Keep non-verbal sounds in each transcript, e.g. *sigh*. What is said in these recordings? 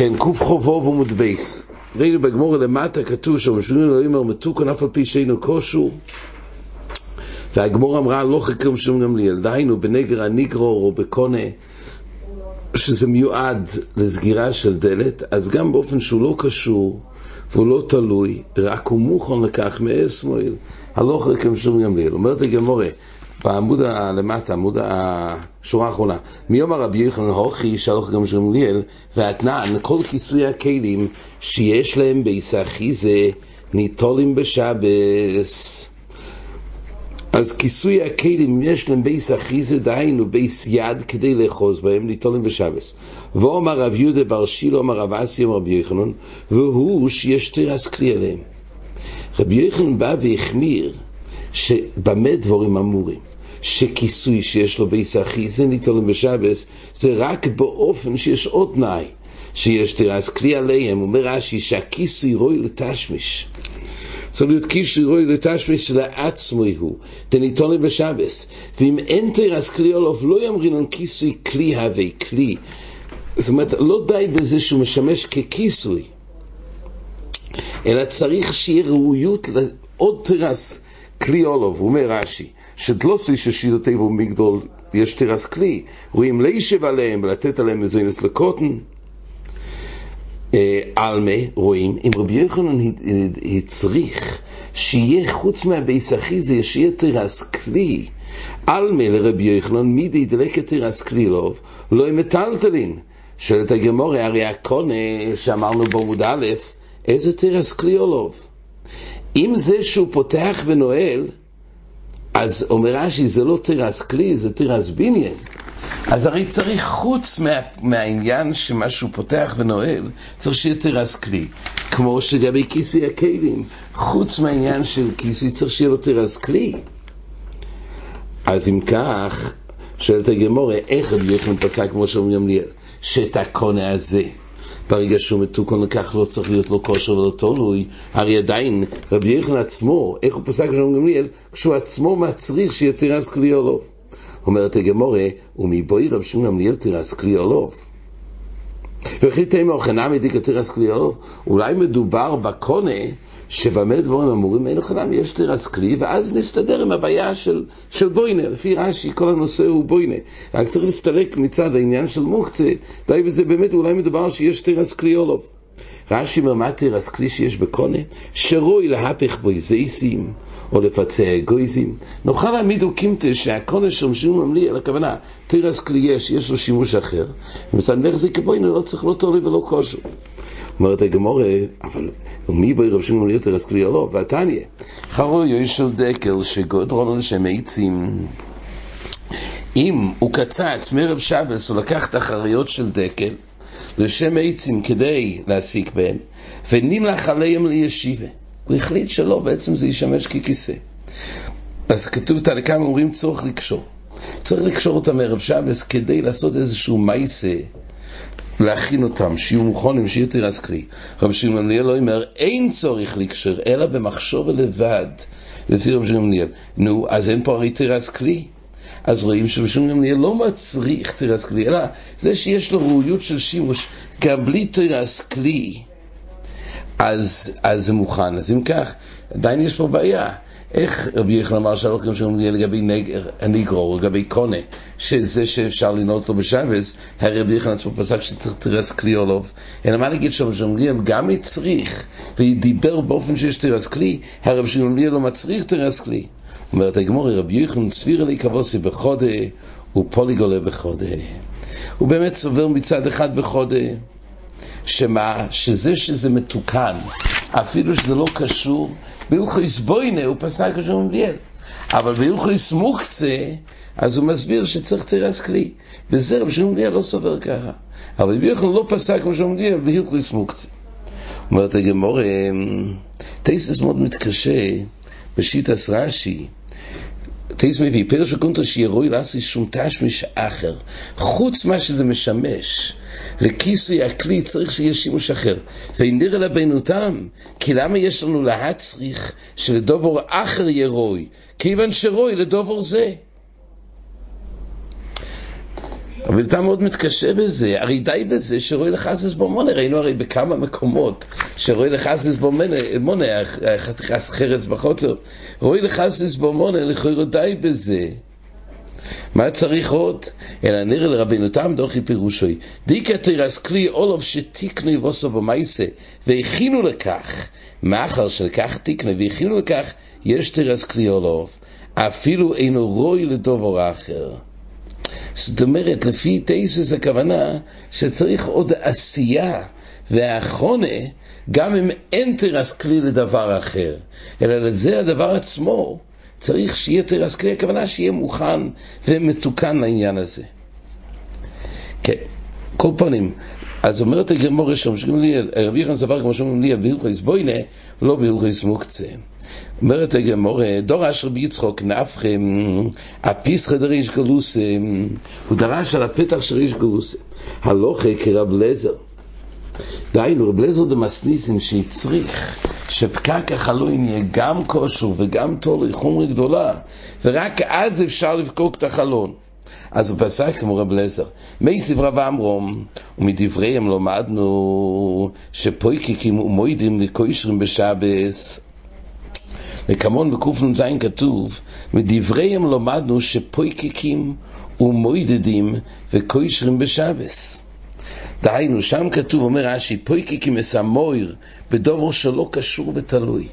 כן, קוף חובו ומודבייס. ראינו בגמור למטה כתוב שמשונים אלוהים אומר מתוקן אף על פי שאינו כושו והגמור אמרה לא חקר משום גמליאל דהיינו בנגר הניגרור או בקונה שזה מיועד לסגירה של דלת אז גם באופן שהוא לא קשור והוא לא תלוי רק הוא מוכן לכך מאס מועיל. הלוך חקר משום גמליאל אומרת הגמורה בעמוד למטה, עמוד השורה האחרונה. מיום הרבי יוחנן הוכי שלוח גם של גמליאל, והתנען, כל כיסוי הכלים שיש להם ביסאחיזה ניטולים בשבס. אז כיסוי הכלים, יש להם בייס אחיזה, דהיינו בייס יד כדי לאחוז בהם, ניטולים בשבס. ואומר רב יהודה בר שילה, אומר רב אסי, אומר רבי יוחנן, והוא שיש תרס כלי עליהם. רבי יוחנן בא והחמיר שבמה דבורים אמורים. שכיסוי שיש לו בייס אחיזה ניטולים בשבס, זה רק באופן שיש עוד תנאי. שיש תרס כלי עליהם, אומר רש"י שהכיסוי רוי לתשמיש. צריך להיות כיסוי רוי לתשמיש לעצמו הוא, דניתולי בשבס. ואם אין תרס כלי עולוף, לא יאמרינון כיסוי כלי הווה כלי. זאת אומרת, לא די בזה שהוא משמש ככיסוי, אלא צריך שיהיה ראויות לעוד תרס כלי עולוב, הוא אומר רש"י, שדלוסי ששידותי והוא מגדול, יש תרס כלי, רואים לישב עליהם ולתת עליהם מזינס לקוטן. עלמה, רואים, אם רבי יוחנן הצריך שיהיה חוץ מהביס אחיזה, שיהיה תרס כלי, עלמה לרבי יוחנן, מידי דלקת תרס כלי לוב, לא הם מטלטלין. שואלת הגמורה, הרי הקונה שאמרנו בעמוד א', איזה תרס כלי עולוב? אם זה שהוא פותח ונועל, אז אומר רש"י, זה לא תרס כלי, זה תרס בניין. אז הרי צריך חוץ מה, מהעניין שמשהו פותח ונועל, צריך שיהיה תרס כלי. כמו שלגבי כיסוי הכלים, חוץ מהעניין של כיסוי צריך שיהיה לו תרס כלי. אז אם כך, שואלת הגמורה, איך רבי יוחנן פסק כמו שאומרים גמליאל, שאת הקונה הזה, ברגע שהוא מתוקן לכך לא צריך להיות לו כושר ולא תולוי, הרי עדיין רבי יוחנן עצמו, איך הוא פסק שאומרים גמליאל, כשהוא עצמו מצריך שיהיה תרס כלי עולוב. אומרת הגמורה, ומבואי רב שמעון גמליאל תירס כלי עולוב. וכי תימא אוכנמי דיקה תירס כלי עולוב? אולי מדובר בקונה שבמה דבורים אמורים אין אוכנמי יש תירס כלי, ואז נסתדר עם הבעיה של, של בוינה. לפי רש"י כל הנושא הוא בוינה. רק צריך להסתלק מצד העניין של מוקצה, די בזה באמת אולי מדובר שיש תירס כלי עולוב. רש"י אומר מה תירס כלי שיש בקונה? שרוי להפך בוי זייסים. או לפצע אגויזים. נוכל להעמיד אוקימתא שהקונה של משום ממליא, הכוונה, תירס כלי יש, יש לו שימוש אחר, ומסנדבר זה כבוינו, לא צריך לא תולי ולא כושר. אומרת הגמורה, אבל ומי בואי רב שמעון ליותר אז כלי לא, ועתניה, חרוי של דקל שגודרון לשם עצים. אם הוא קצץ מרב שבס, הוא לקח את החריות של דקל לשם עצים כדי להסיק בהם, ונמלך עליהם לישיבה. הוא החליט שלא, בעצם זה ישמש ככיסא. אז כתוב תנקם אומרים צורך לקשור. צריך לקשור אותם ערב שבס כדי לעשות איזשהו מייסה, להכין אותם, שיהיו מוכנים, שיהיו תירס כלי. רב שמעון גמליאל לא אומר, אין צורך לקשר, אלא במחשוב לבד, לפי רב שמעון גמליאל. נו, אז אין פה הרי תירס כלי. אז רואים שרב שמעון גמליאל לא מצריך תירס כלי, אלא זה שיש לו ראויות של שימוש, גם בלי תירס כלי. אז, אז זה מוכן. אז אם כך, עדיין יש פה בעיה. איך רבי יחנן אמר גם שאומרים לגבי הניגרו, לגבי קונה, שזה שאפשר לנעול אותו בשבס, הרי רבי יחנן עצמו פסק שצריך תרס כלי עולוב. אלא מה נגיד שם שאומרים גם הצריך, ודיבר באופן שיש תרס כלי, הרי שאומרים לא מצריך תרס כלי. אומרת הגמורי, רבי יחנן סביר לי כבוסי בחודה, ופוליגולה בחודה. הוא באמת סובר מצד אחד בחודה. שמה? שזה שזה מתוקן, אפילו שזה לא קשור, בהלכויס בוינה הוא פסק כשהוא מביאל. אבל בהלכויס מוקצה, אז הוא מסביר שצריך תרס כלי. וזה רב שמעון גמליאל לא סובר ככה. אבל רבי יוחנן לא פסק כמו שהוא מגיע בהלכויס מוקצה. אומרת הגמור, טייסס מאוד מתקשה בשיטס רש"י. טייס מביא פרש וקונטר שירוי לעשי שום תשמיש אחר. חוץ מה שזה משמש. לכיסוי הכלי צריך שיהיה שימוש אחר. ונראה לבינותם, כי למה יש לנו להצריך שלדובור אחר יהיה רוי? כיוון שרוי לדובור זה. אבל אתה מאוד מתקשה בזה, הרי די בזה שרואי לחסס במונה, ראינו הרי בכמה מקומות שרואי לחסס במונה, חתיכת חרס בחוצר, רואי לחסס במונה, לכאורה די בזה. מה צריך עוד? אלא נראה לרבינו תם דוכי פירושוי. דיקה תירס כלי אולוב שתיקנו יבוסו במייסה, והכינו לכך, מאחר שלקח תיקנו והכינו לכך, יש תירס כלי אולוב, אפילו אינו רוי לדובר אחר. זאת אומרת, לפי תייסס הכוונה שצריך עוד עשייה והחונה, גם אם אין תרס כלי לדבר אחר, אלא לזה הדבר עצמו, צריך שיהיה תרס כלי, הכוונה שיהיה מוכן ומסוכן לעניין הזה. כן, כל פנים, אז אומרת הגמור לי, רבי יחנן סבר כמו שאומרים לי, בהלכויס בוינה, לא בהלכויס מוקצה. אומרת הגמור, דור אשר ביצחוק נפחם, הפיסחא דריש גלוסם, הוא דרש על הפתח של ריש גלוסם, הלוכה כרב לזר. דהיינו, רב לזר דמסניסים שהצריך שפקק החלוין יהיה גם כושר וגם תולי חומרי גדולה, ורק אז אפשר לפקוק את החלון. אז הוא פסק כמו רב לזר. מי סברה ואמרום, ומדבריהם למדנו שפויקיקים ומוידים וקוישרים בשבס. וכמון בקנ"ז כתוב, מדבריהם למדנו שפויקיקים ומוידדים וקוישרים בשבס. דהיינו, שם כתוב, אומר רש"י, פויקיקים אסמויר בדובר שלא קשור ותלוי.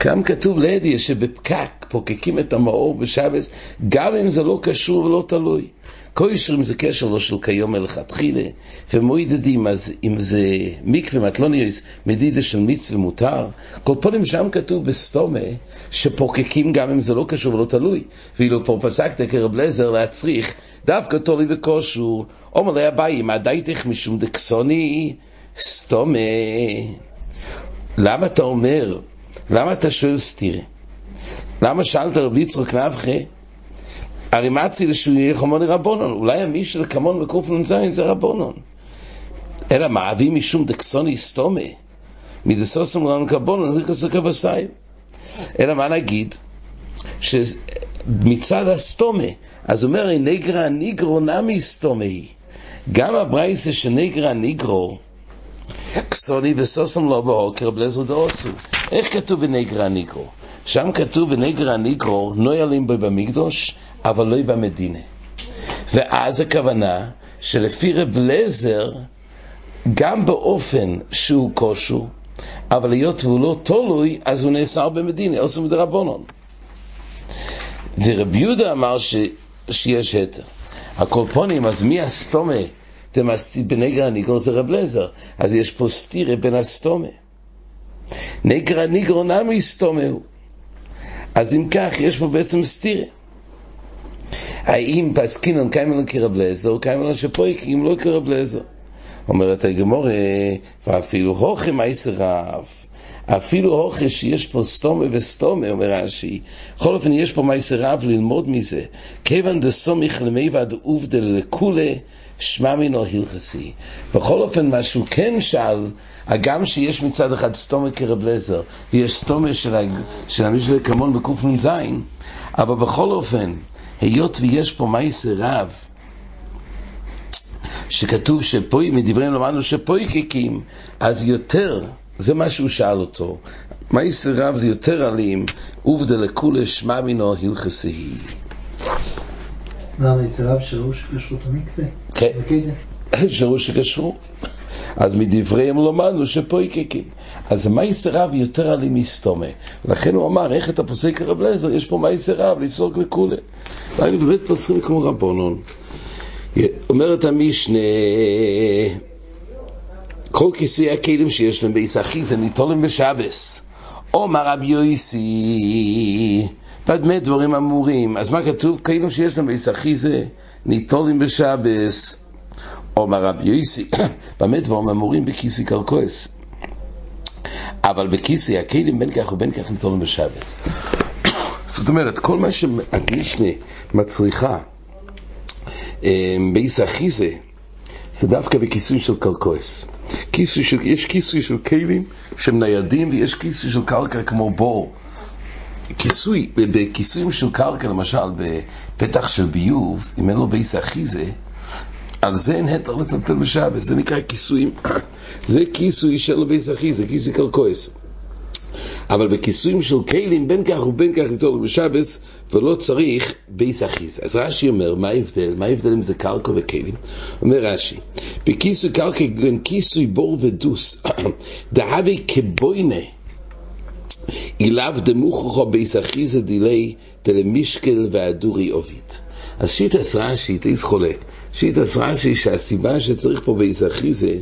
כאן כתוב לידי שבפקק פוקקים את המאור בשבס, גם אם זה לא קשור ולא תלוי. קוישרים זה קשר לא של כיום מלכתחילה, ומועידדים, אז אם זה מקווה מטלוניוס, מדידה של מצווה מותר, כל פעמים שם כתוב בסתומה, שפוקקים גם אם זה לא קשור ולא תלוי. ואילו פה פסקת כרב לזר להצריך, דווקא תולי וכושור, אומר לי אביי, מה דייתך משום דקסוני סתומה? למה אתה אומר, למה אתה שואל סתירה? למה שאלת רבי יצחק נבחה? הרי מה צילה שהוא יהיה חמון רבונון? אולי המי של כמון בקנ"ז זה רבונון. אלא מה, אבי משום דקסוני סתומה, מדסוסם לנו קבונון, זה כזה כבשיים. אלא מה נגיד? שמצד הסתומה, אז אומר, נגרא ניגרו נמי סתומה. גם הברייסה שנגרא ניגרו, קסוני וסוסם לא בהוקר בלזו דאוסו. איך כתוב בנגרא ניגרו? שם כתוב בנגרא ניגרו, נוילים בו במקדוש, אבל לא במדינה. ואז הכוונה שלפי רב לזר, גם באופן שהוא כושו, אבל היות והוא לא תולוי, אז הוא נאסר במדינה, עושה מדרבנון. ורבי יהודה אמר ש... שיש היתר. הקולפונים, אז מי הסתומה? בנגר הניגרו זה רב לזר. אז יש פה סתירה בין הסתומה. נגר הניגרו נמי סתומה הוא. אז אם כך, יש פה בעצם סתירה. האם פסקינון קיימלון כרב לזר, או קיימלון שפויקים לא כרב לזר? אומרת הגמורה, ואפילו הוכם מייסר רב. אפילו הוכם שיש פה סתומה וסתומה, אומר רש"י. בכל אופן, יש פה מייסר רב ללמוד מזה. כיוון דסומיך למיבד עובדל לכולי, שמע מינו הלכסי. בכל אופן, מה שהוא כן שאל, הגם שיש מצד אחד סתומה כרב לזר, ויש סתומה של, של המשנה כמון בקנ"ז, אבל בכל אופן, היות ויש פה מייסר רב, שכתוב שפוי, מדבריהם למדנו שפויקקים, אז יותר, זה מה שהוא שאל אותו. מייסר רב זה יותר אלים, עובדה לכולי שמע מינו הלכסי. מה מייסר רב שראו שקשרו את המקווה? כן, שראו שקשרו. אז מדבריהם למדנו שפויקקים. אז מייסר רב יותר אלים מסתומה. לכן הוא אמר, איך אתה פוסק רב לזר? יש פה מייסר רב, לפסוק לכולי. היינו באמת פוסקים כמו רבונון. אומרת המשנה, כל כיסוי הכלים שיש להם בעיס זה ניטולים בשבס. אומר רבי יויסי, במה דברים אמורים. אז מה כתוב? כלים שיש להם בעיס זה ניטולים בשבס. אומר רבי יויסי, במה *coughs* דברים אמורים בכיסוי קרקועס. אבל בכיסוי הכלים בין כך ובין כך ניטולים בשבס. *coughs* זאת אומרת, כל מה שהמשנה מצריכה בייס אחיזה זה דווקא בכיסוי של קרקועס. כיסוי של, יש כיסוי של כלים שהם ניידים ויש כיסוי של קרקע כמו בור. כיסוי, בכיסויים של קרקע, למשל בפתח של ביוב, אם אין לו בייס אחיזה, על זה אין היתר לטלטל בשבת, זה נקרא כיסויים. *coughs* זה כיסוי של בית אחיזה, זה כיסוי קרקועס. אבל בכיסויים של כלים, בין כך ובין כך לטול בשבס, ולא צריך בייס אחיזה. אז רש"י אומר, מה ההבדל? מה ההבדל אם זה קרקע וכלים? אומר רש"י, בכיסוי קרקע, כיסוי בור ודוס, *coughs* דהבי כבוינה, אילאו דמוכחו בייס אחיזה דילי דלמישקל והדורי עוביד. אז שיטס רש"י, תיס חולק, שיטס רש"י שהסיבה שצריך פה בייס אחיזה,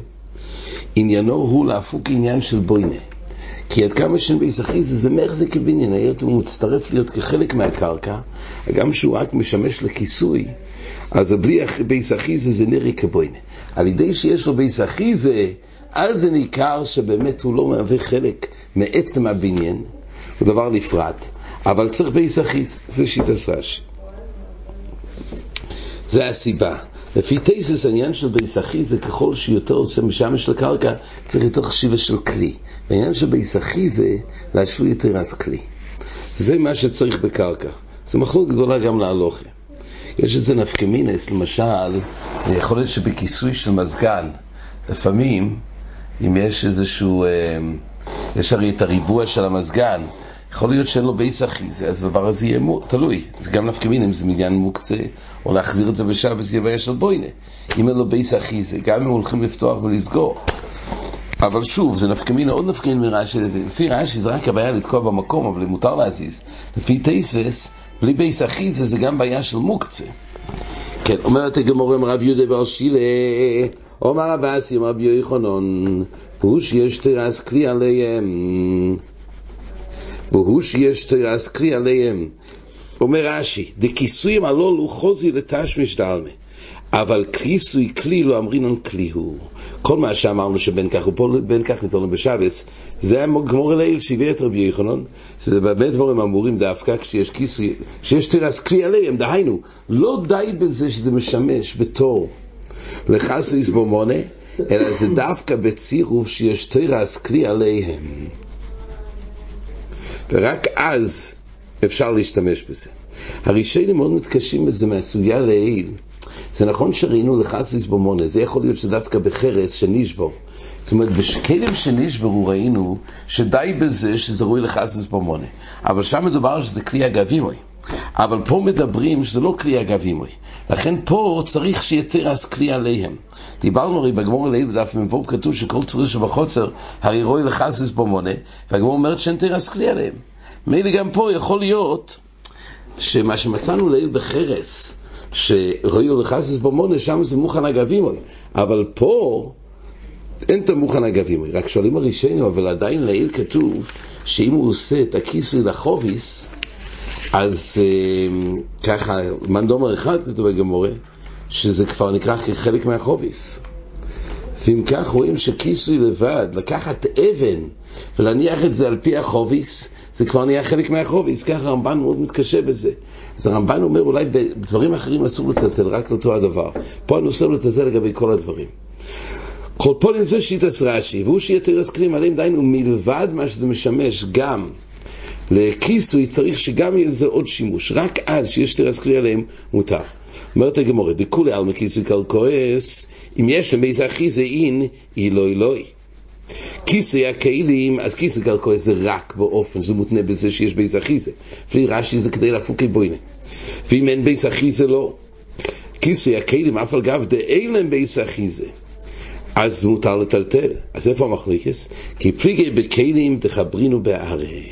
עניינו הוא לאפוקי עניין של בוינה. כי עד כמה אחיזה זה מחזיק כבניין, היות הוא מצטרף להיות כחלק מהקרקע, גם שהוא רק משמש לכיסוי, אז בלי בייס אחיזה זה נראה כבוינה. על ידי שיש לו בייס אחיזה, אז זה ניכר שבאמת הוא לא מהווה חלק מעצם הבניין, הוא דבר נפרד, אבל צריך בייס אחיזה, זה שיטס רש"י. זה הסיבה. לפי תייסס העניין של ביסחי זה ככל שיותר עושה משמש לקרקע, צריך יותר חשיבה של כלי. העניין של ביסחי זה להשווי יותר אז כלי. זה מה שצריך בקרקע. זה מחלוקת גדולה גם להלוכה. יש איזה נפקמינס, למשל, יכול להיות שבכיסוי של מזגן, לפעמים, אם יש איזשהו, אה, יש הרי את הריבוע של המזגן, יכול להיות שאין לו בייס אחיזה, אז הדבר הזה יהיה מו, תלוי. זה גם נפקא מינה אם זה מניין מוקצה, או להחזיר את זה בשבת, זה יהיה בעיה של בוינה. אם אין לו בייס אחיזה, גם אם הולכים לפתוח ולסגור. אבל שוב, זה נפקא מינה, עוד נפקא מינה מרש"י, לפי רש"י זה רק הבעיה לתקוע במקום, אבל מותר להזיז. לפי תויסס, בלי בייס אחיזה זה גם בעיה של מוקצה. כן, אומרת הגמורא אמר רב יהודה בר שילה, אומר רב אסי, אומר רבי יוחנן, הוא שיש תורס כלי עליהם. והוא שיש תורס כלי עליהם. אומר רש"י, דכיסויים הללו חוזי לתשמיש דלמה. אבל כיסוי כלי לא אמרינן כלי הוא. כל מה שאמרנו שבין כך ובין כך ניתנו בשבס, זה הגמור אליל שהביא את רבי יוחנן, שזה באמת דברים אמורים דווקא כשיש כיסוי, שיש תרס כלי עליהם, דהיינו, לא די בזה שזה משמש בתור לחסויס בומונה, אלא זה דווקא בצירוף שיש תרס כלי עליהם. ורק אז אפשר להשתמש בזה. הראשונים מאוד מתקשים בזה מהסוגיה לעיל. זה נכון שראינו לחסיס במונה, זה יכול להיות שדווקא בחרס שנשבור. זאת אומרת, בכלב שנשברו ראינו שדי בזה שזה ראוי לחסיס במונה. אבל שם מדובר שזה כלי אגבימוי. אבל פה מדברים שזה לא כלי אגבימוי. לכן פה צריך שיהיה תרס כלי עליהם. דיברנו הרי בגמור הליל בדף מ"ו כתוב שכל צריך שבחוצר הרי רואי לחסיס במונה, והגמור אומרת שאין תרס כלי עליהם. מילא גם פה יכול להיות שמה שמצאנו ליל בחרס, שרואי לחסיס במונה, שם זה מוכן אגבימוי. אבל פה אין את המוכן אגבימוי. רק שואלים הראשונים, אבל עדיין ליל כתוב שאם הוא עושה את הכיסוי לחוביס, אז אה, ככה, מנדומר אחד כתוב בגמורה, שזה כבר נקרא כחלק מהחוביס. ואם כך רואים שכיסוי לבד, לקחת אבן ולהניח את זה על פי החוביס, זה כבר נהיה חלק מהחוביס, ככה הרמב"ן מאוד מתקשה בזה. אז הרמב"ן אומר אולי בדברים אחרים אסור לטלטל, רק לאותו הדבר. פה אני אוסר לטלטל לגבי כל הדברים. כל פונים זה שיטס רש"י, והוא שיהיה תרס כלים עליהם, דהיינו מלבד מה שזה משמש גם לכיסוי, צריך שגם יהיה לזה עוד שימוש. רק אז שיש תרס כלי עליהם, מותר. אומרת הגמורה, דכולי עלמא כיסוי קרקעויס, אם יש להן בייס אחיזה אין, אי לוי לוי. כיסוי הכלים, אז כיסוי קרקעויס זה רק באופן, זה מותנה בזה שיש בייס אחיזה. לפי רש"י זה כדי לאפוקי בוינה. ואם אין בייס אחיזה לא. כיסוי הכלים, אף על גב דאין להם בייס אחיזה. אז מותר לטלטל. אז איפה המחלוקס? כי פליגי בכלים דחברינהו בארעא.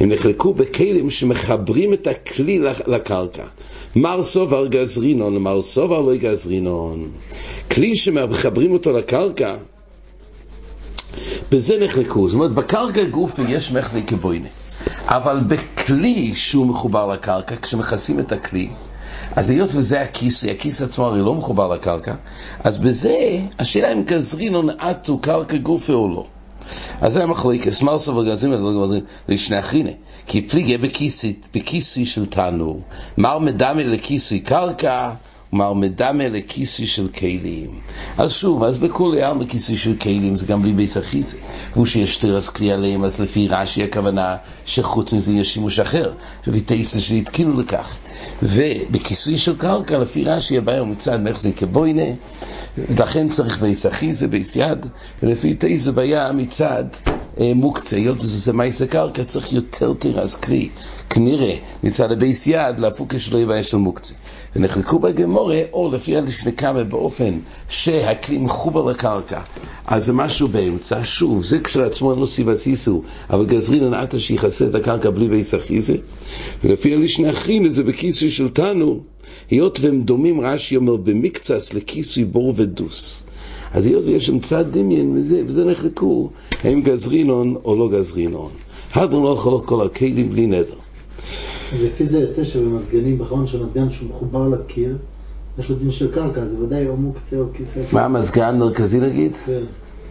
הם נחלקו בכלים שמחברים את הכלי לקרקע. מר סובר גזרינון, מר סובר לא גזרינון. כלי שמחברים אותו לקרקע, בזה נחלקו. זאת אומרת, בקרקע גופי יש מחזי כבוינה. אבל בכלי שהוא מחובר לקרקע, כשמכסים את הכלי, אז היות וזה הכיס, הכיס עצמו הרי לא מחובר לקרקע, אז בזה השאלה אם גזרינון עטו קרקע גופי או לא. אז זה מחלוק, סמל סבל גזים, אז לא גבלים, לשני אחרינה, כי פליגה בכיסי, של תנור, מר מדמי לכיסי קרקע, ומרמדמה לכיסוי של כלים. אז שוב, אז לכולי עלמא כיסוי של כלים זה גם בלי ביס אחיזה. והוא שיש תרס כלי עליהם, אז לפי רש"י הכוונה שחוץ מזה יש שימוש אחר. לפי תייסה שהתקינו לכך. ובכיסוי של קרקע, לפי רש"י הבעיה הוא מצד מחזיק כבוינה, ולכן צריך ביס אחיזה, ביס יד, ולפי תייסה בעיה מצד אה, מוקצה, היות וזה מייסה קרקע, צריך יותר תרס כלי. כנראה מצד הבייס יד להפוק שלא יהיה בעיה של מוקצה. ונחלקו בגמורה, או לפי הלשנקמה באופן שהכלי מחובר לקרקע. אז זה משהו באמצע, שוב, זה כשלעצמו לא סיבה סיסו, אבל גזרין הנעתה שיכסה את הקרקע בלי בייס אחיזה. ולפי הלשנה אחרין זה בכיסוי של תנו, היות והם דומים, רש"י אומר, במקצס לכיסוי בור ודוס. אז היות ויש שם צד דמיין, וזה, וזה נחלקו, האם גזרינון או לא גזרינון. הדרון לא יכול כל הכלים בלי נדר. לפי זה יוצא שבמזגנים, בחרון של מזגן שהוא מחובר לקיר, יש לו דין של קרקע, זה ודאי או מוקצה או כיסא. מה המזגן מרכזי נגיד? כן.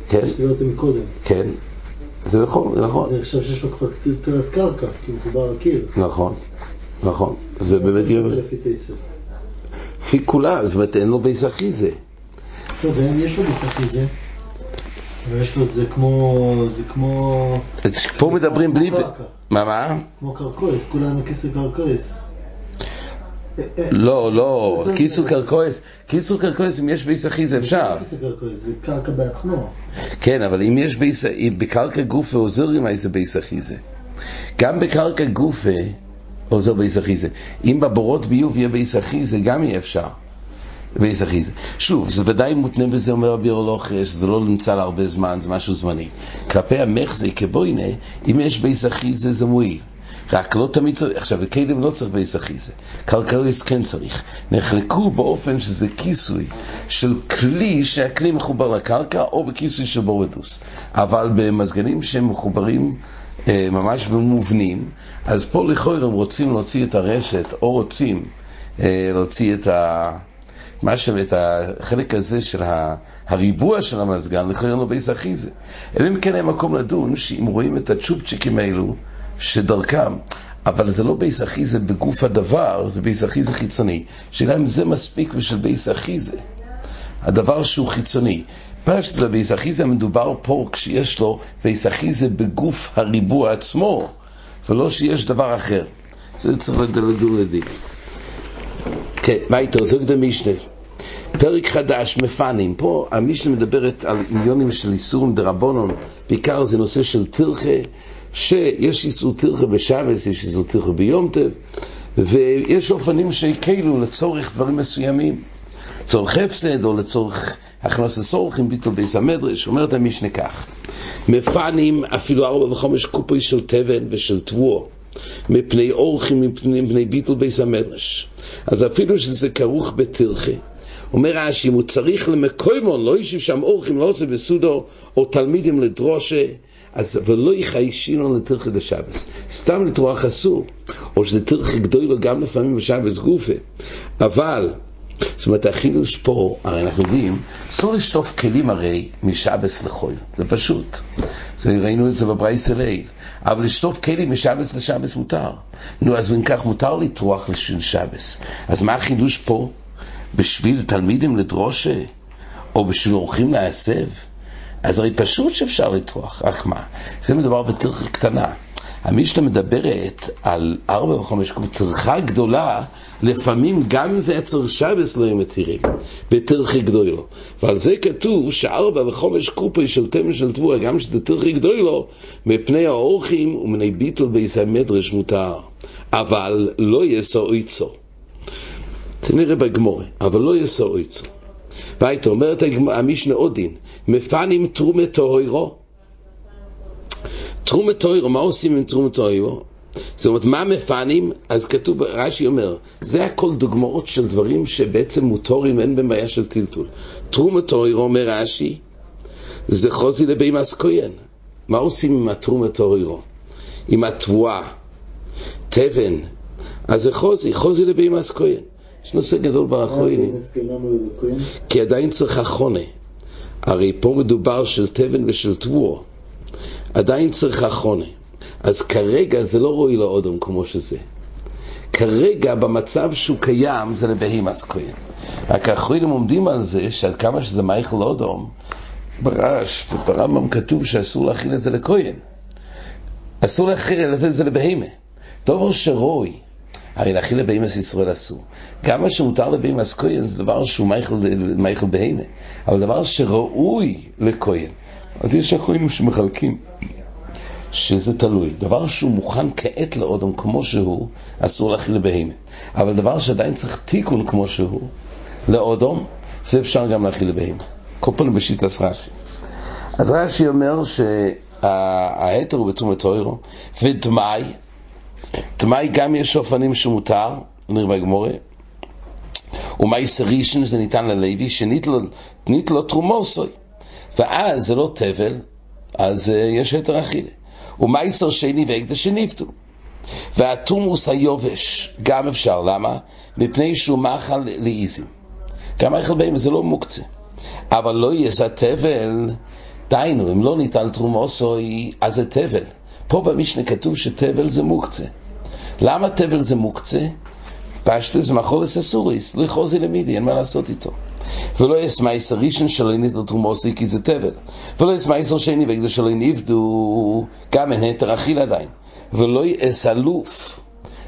כן, שדיברתם מקודם. כן. זה נכון, נכון, אני חושב שיש לו כבר טרס קרקע, כי הוא מחובר לקיר. נכון, נכון. זה באמת יהיה... לפי כולה, זאת אומרת אין לו בייס אחיזה. טוב, יש לו בסך זה, ויש לו זה כמו, זה כמו... פה מדברים בלי... מה, מה? כמו קרקויס, כולנו כיסא קרקויס. לא, לא, כיסו קרקויס, כיסו קרקויס אם יש בייס אחיזה אפשר. כיסא קרקויס, זה קרקע בעצמו. כן, אבל אם יש בייס, אם בקרקע גופה עוזר עם איזה בייס אחיזה. גם בקרקע גופה עוזר בייס אחיזה. אם בבורות ביוב יהיה בייס אחיזה, גם יהיה אפשר. בייס אחיזה. שוב, זה ודאי מותנה בזה, אומר רבי אורלוך, שזה לא נמצא להרבה זמן, זה משהו זמני. כלפי המיחזי כבוינה, אם יש בייס אחיזה זה מועיל. רק לא תמיד צריך, עכשיו בכלים לא צריך בייס אחיזה, קרקעויס כן צריך. נחלקו באופן שזה כיסוי של כלי שהכלי מחובר לקרקע או בכיסוי של בור ודוס. אבל במזגנים שהם מחוברים אה, ממש במובנים, אז פה לכאורה הם רוצים להוציא את הרשת או רוצים אה, להוציא את ה... מה שם, את החלק הזה של הריבוע של המזגן, לכאורה לא בייס אחיזה. אלא אם כן היה מקום לדון, שאם רואים את הצ'ופצ'יקים האלו, שדרכם, אבל זה לא בייס אחיזה בגוף הדבר, זה בייס אחיזה חיצוני. שאלה אם זה מספיק בשביל בייס אחיזה. הדבר שהוא חיצוני. פשט לבייס אחיזה מדובר פה כשיש לו בייס אחיזה בגוף הריבוע עצמו, ולא שיש דבר אחר. זה צריך לדון לדין. כן, ווייטער, זאָגט די משנה. פרק חדש, מפנים. פה המשנה מדברת על ענינים של איסורים דרבנון, בעיקר זה נושא של טרחה, שיש איסור טרחה בשבס, יש איסור תרחה ביום טוב, ויש אופנים שהקלו לצורך דברים מסוימים, לצורך הפסד או לצורך הכנסת סורכם, ביטול ביס המדרש, אומרת המשנה כך, מפנים אפילו ארבע וחמש קופוי של תבן ושל תבואו. מפני אורחים, מפני, מפני ביטול ביס המדרש. אז אפילו שזה כרוך בתרחה, אומר רש"י, אם הוא צריך למקוימון, לא ישיב שם אורחים, לא עושה בסודו, או תלמידים לדרושה, אז ולא יחיישינון לתרחה דשבס. סתם לטרוח אסור, או שזה תרחה גדולו גם לפעמים בשבס גופה. אבל, זאת אומרת, החילוש פה, הרי אנחנו יודעים, אסור לשטוף כלים הרי משבס לחול, זה פשוט. זה, ראינו את זה בברייס אליל. אבל לשטוף כלים משבס לשבס מותר. נו, אז אם כך מותר לטרוח לשביל שבס. אז מה החידוש פה? בשביל תלמידים לדרושה? או בשביל אורחים להסב? אז הרי פשוט שאפשר לטרוח, רק מה? זה מדובר בטרחה קטנה. המשנה מדברת על ארבע או חמש קוב, טרחה גדולה, לפעמים גם אם זה עצר שבס לא היו מתירים, בטרחה גדולו. ועל זה כתוב שארבע וחמש קופי של תמר של תבואה, גם שזה טרחה גדולו, מפני האורחים ומפני ביטול בייס המדרש מותר. אבל לא יסו אויצו. זה בגמורה, אבל לא יסו אויצו. והייתה אומרת המשנה עוד דין, מפנים תרומת טהורו. תרומת טהורו, מה עושים עם תרומת טהורו? זאת אומרת, מה מפנים? אז כתוב, רש"י אומר, זה הכל דוגמאות של דברים שבעצם מוטורים, אין בהם בעיה של טלטול. תרומת טהורו, אומר רש"י, זה חוזי לבימאס כהן. מה עושים עם התרומת טהורו? עם התבואה, תבן, אז זה חוזי, חוזי לבימאס כהן. יש נושא גדול באחרונים. כי עדיין צריך החונה. הרי פה מדובר של תבן ושל תבואו. עדיין צריך החונה. אז כרגע זה לא רואי לאודם כמו שזה. כרגע במצב שהוא קיים זה לבהימס כהן. רק האחרונים עומדים על זה שעד כמה שזה מייכל אודום, ברש וברמב"ם כתוב שאסור להכין את זה לכהן. אסור להכין, לתת את זה לבהימה. דבר שרוי, הרי להכין לבהימס ישראל אסור. גם מה שמותר לבהימס כהן זה דבר שהוא מייכל, בהימה, אבל דבר שראוי לכהן. אז יש אחרים שמחלקים. שזה תלוי. דבר שהוא מוכן כעת לאודם כמו שהוא, אסור להכיל לבהמה. אבל דבר שעדיין צריך תיקון כמו שהוא, לאודום, זה אפשר גם להכיל לבהמה. כל פעם בשיטת רש"י. אז רש"י אומר שההתר הוא בתרומת טוירו, ודמאי, דמאי גם יש אופנים שמותר, נראה בגמורה, ומייסר ראשון זה ניתן ללוי, שנית לו תרומוסוי. ואז זה לא תבל, אז אה, יש היתר אכילה. ומייסר שני והקדש שנפטו. והתומוס היובש, גם אפשר, למה? מפני שהוא מאכל לאיזים. גם מאכל בהם זה לא מוקצה. אבל לא יהיה זה תבל, דהיינו, אם לא ניטל תרומוסוי, אז זה טבל. פה במשנה כתוב שטבל זה מוקצה. למה טבל זה מוקצה? פשטוס מאכולוס אסורויס, לא חזי למידי, אין מה לעשות איתו. ולא יש מעשר ראשון שלא ניתנו תרומוסי כי זה טבל. ולא יש מעשר שני בגלל שלא נפדו, גם אין היתר אכילה עדיין. ולא יש הלוף.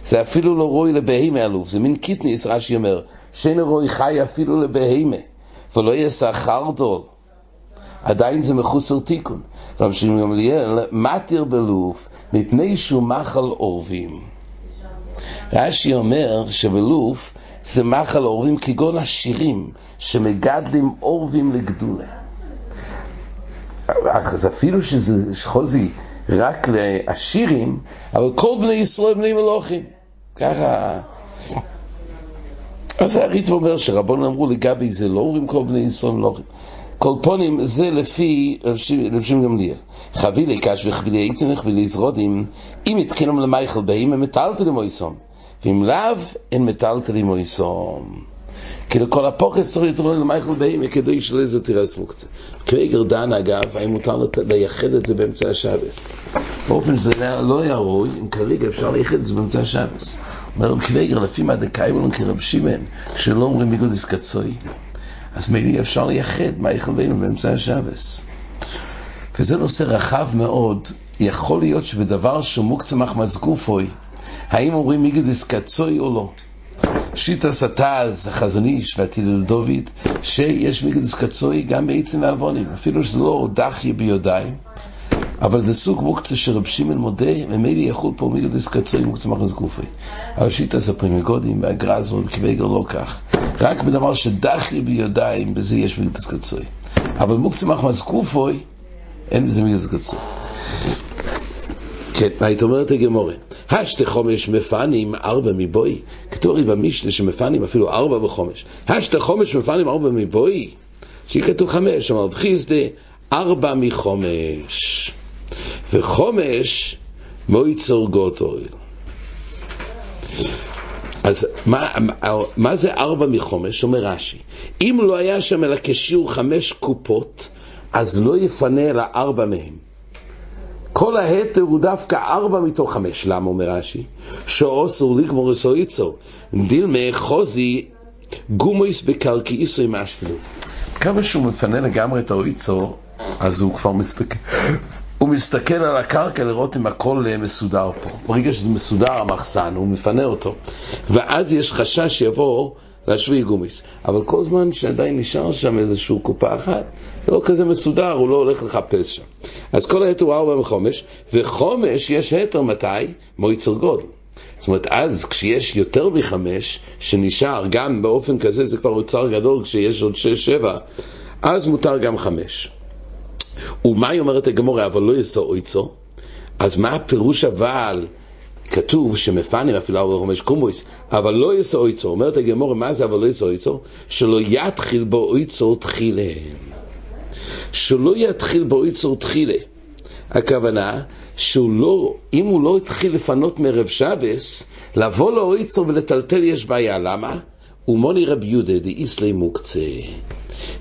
זה אפילו לא ראוי לבהימה הלוף, זה מין קיטניס, רש"י אומר, שאין ראוי חי אפילו לבהימה, ולא יש החרדול, עדיין זה מחוסר תיקון. רב שמעון גמליאל מתיר בלוף מפני שהוא מחל עורבים. רש"י אומר שבלוף זה מחל עורבים כגון השירים שמגדלים עורבים לגדולה. אז אפילו שזה חוזי רק לעשירים, אבל כל בני ישראל בני מלוכים. ככה... אז הריטב אומר שרבון אמרו לגבי זה לא אומרים כל בני ישראל מלוכים. קולפונים זה לפי רב גמליאל. חבילי קש וחבילי עצם וחבילי זרודים, אם יתקנם למייכל באים הם מטלטלים אויסום, ואם לאו הם מטלטלים אויסום. כאילו כל הפוחס צריך להתראות למייכל באים כדי שלא זה תירס מוקצה. קריגר דן אגב, האם מותר לייחד את זה באמצע השבס. באופן שזה לא היה ראוי, אם כרגע אפשר לייחד את זה באמצע השבס. אומר רב קוויגר, לפי מה דקיימלון כרב שמען, שלא אומרים מיגודיס קצוי, אז מילא אפשר לייחד מה יכלבנו באמצע השבס. וזה נושא רחב מאוד, יכול להיות שבדבר שהוא מוקצה מחמס גופוי, האם אומרים מיגדיס קצוי או לא? שיטה סטאז, החזון איש והטיל דוד, שיש מיגדיס קצוי גם בעצם ועוונים, אפילו שזה לא דחיה ביודיים, אבל זה סוג מוקצה שרב שמעון מודה, ומילא יחול פה מיגדיס קצוי מוקצה מחמס גופוי. אבל שיטה ספרים מגודים, והגרזו, וכבגר לא כך. רק בדבר שדחי בידיים, בזה יש מיגדס קצוי. אבל מוקצה מחמס קופוי, אין בזה מיגדס קצוי. כן, מה היית אומרת הגמורה? השתי חומש מפנים ארבע מבוי. כתוב הרי במשנה שמפנים אפילו ארבע וחומש. השתי חומש מפנים ארבע מבוי. שיהיה כתוב חמש, אמר בחיסדה ארבע מחומש. וחומש מויצור גוטויל. אז מה, מה זה ארבע מחומש? אומר רש"י, אם לא היה שם אלא כשיעור חמש קופות, אז לא יפנה אלא ארבע מהם. כל ההתר הוא דווקא ארבע מתוך חמש. למה אומר רש"י? שאוסור לגמור איצו דילמה חוזי גומויס בקרקעיסו עם אשפילו. כמה שהוא מפנה לגמרי את האויצו, אז הוא כבר מסתכל, הוא מסתכל על הקרקע לראות אם הכל מסודר פה. ברגע שזה מסודר המחסן, הוא מפנה אותו. ואז יש חשש שיבוא להשווי גומיס. אבל כל זמן שעדיין נשאר שם איזושהי קופה אחת, זה לא כזה מסודר, הוא לא הולך לחפש שם. אז כל ההתר הוא ארבע וחומש, וחומש יש התר מתי? מויצר גודל. זאת אומרת, אז כשיש יותר מחמש, שנשאר גם באופן כזה, זה כבר אוצר גדול, כשיש עוד שש, שבע, אז מותר גם חמש. ומה היא אומרת הגמורה, אבל לא יסו אויצו? אז מה הפירוש אבל? כתוב שמפנים אפילו ארבע וחמש קומויס, אבל לא יסו אויצו. אומרת הגמורה, מה זה אבל לא יסו אויצו? שלא יתחיל בו אויצו תחילה. שלא יתחיל בו אויצו תחילה. הכוונה שהוא לא, אם הוא לא התחיל לפנות מערב שבס, לבוא לאויצו ולטלטל יש בעיה. למה? ומוני רב יהודה דאיסלי מוקצה.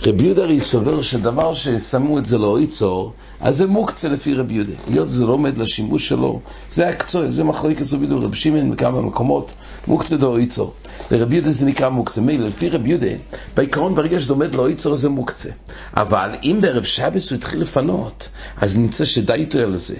רבי יהודה הרי סובר שדבר ששמו את זה לא ייצור, אז זה מוקצה לפי רבי יהודה. היות שזה לא עומד לשימוש שלו, זה הקצוע, זה מחלקת רבי יהודה, רבי שמעון בכמה מקומות, מוקצה לא ייצור. לרבי יהודה זה נקרא מוקצה. מילא, לפי רבי יהודה, בעיקרון ברגע שזה עומד לא ייצור זה מוקצה. אבל אם בערב שבס הוא התחיל לפנות, אז נמצא שדי איתו על זה.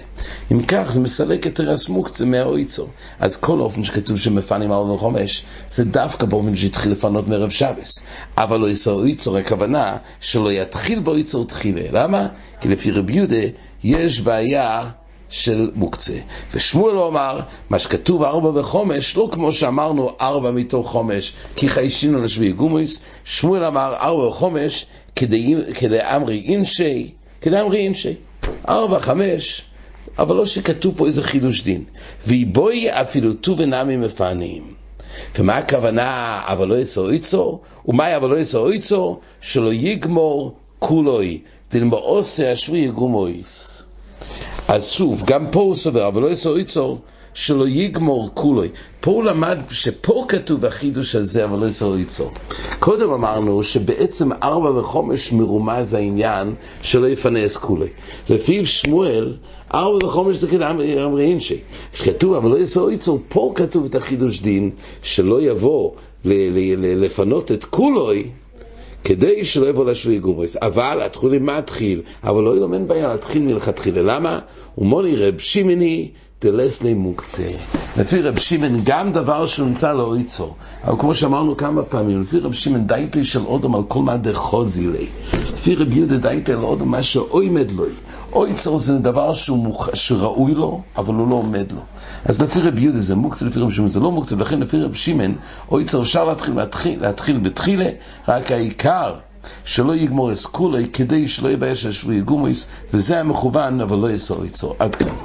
אם כך, זה מסלק את תרס מוקצה מהאויצור. אז כל אופן שכתוב שמפנים ארבע וחומש, זה דווקא באופן שהתחיל לפנות מערב שבס. אבל לא ייצור אויצור, הכוונה שלא יתחיל בו ייצור תחילה. למה? כי לפי רבי יהודה יש בעיה של מוקצה. ושמואל אמר, מה שכתוב ארבע וחומש, לא כמו שאמרנו ארבע מתוך חומש, כי חיישינו לשבי גומויס, שמואל אמר ארבע וחומש, כדי אמרי אינשי, כדי אמרי אינשי. ארבע, חמש, אבל לא שכתוב פה איזה חידוש דין. ויבואי אפילו ט"ו ונעמי מפעניים. ומה הכוונה אבל לא יסו איצו? ומה אבל לא יסו איצו? שלא יגמור כולוי, דלמאוסה אשרי יגומויס. אז שוב, גם פה הוא סובר, אבל לא יסו איצו, שלא יגמור כולוי. פה הוא למד שפה כתוב החידוש הזה, אבל לא יסו איצו. קודם אמרנו שבעצם ארבע וחומש מרומז העניין שלא יפנס כולוי. לפי שמואל, ארבע וחומש זה כדי אמרי אינשי. שכתוב, אבל לא יסו איצו, פה כתוב את החידוש דין, שלא יבוא לפנות את כולוי, כדי שלא יבוא לשבי גומריס. אבל התחולי מה התחיל? אבל לא ילמד בעיה להתחיל מלכתחילה. למה? ומוני רב שימני דלסני מוקצה. לפי רב שמעון גם דבר שהוא נמצא לא ייצור. אבל כמו שאמרנו כמה פעמים, לפי רב שמעון דייטי של אודם על כל מה דחוזי לי. לפי רב יהודה דייטי על אודם מה שאוימד לו. אויצור זה דבר שהוא מוכ... שראוי לו, אבל הוא לא עומד לו. אז לפי רב יהודה זה מוקצה, לפי רב שמעון זה לא מוקצה, ולכן לפי רב שמעון, אויצור אפשר להתחיל, להתחיל, להתחיל בתחילה, רק העיקר שלא יגמור אסקולי, כדי שלא יבייש השבוי גומויס, וזה המכוון, אבל לא יסור יצור. עד כאן.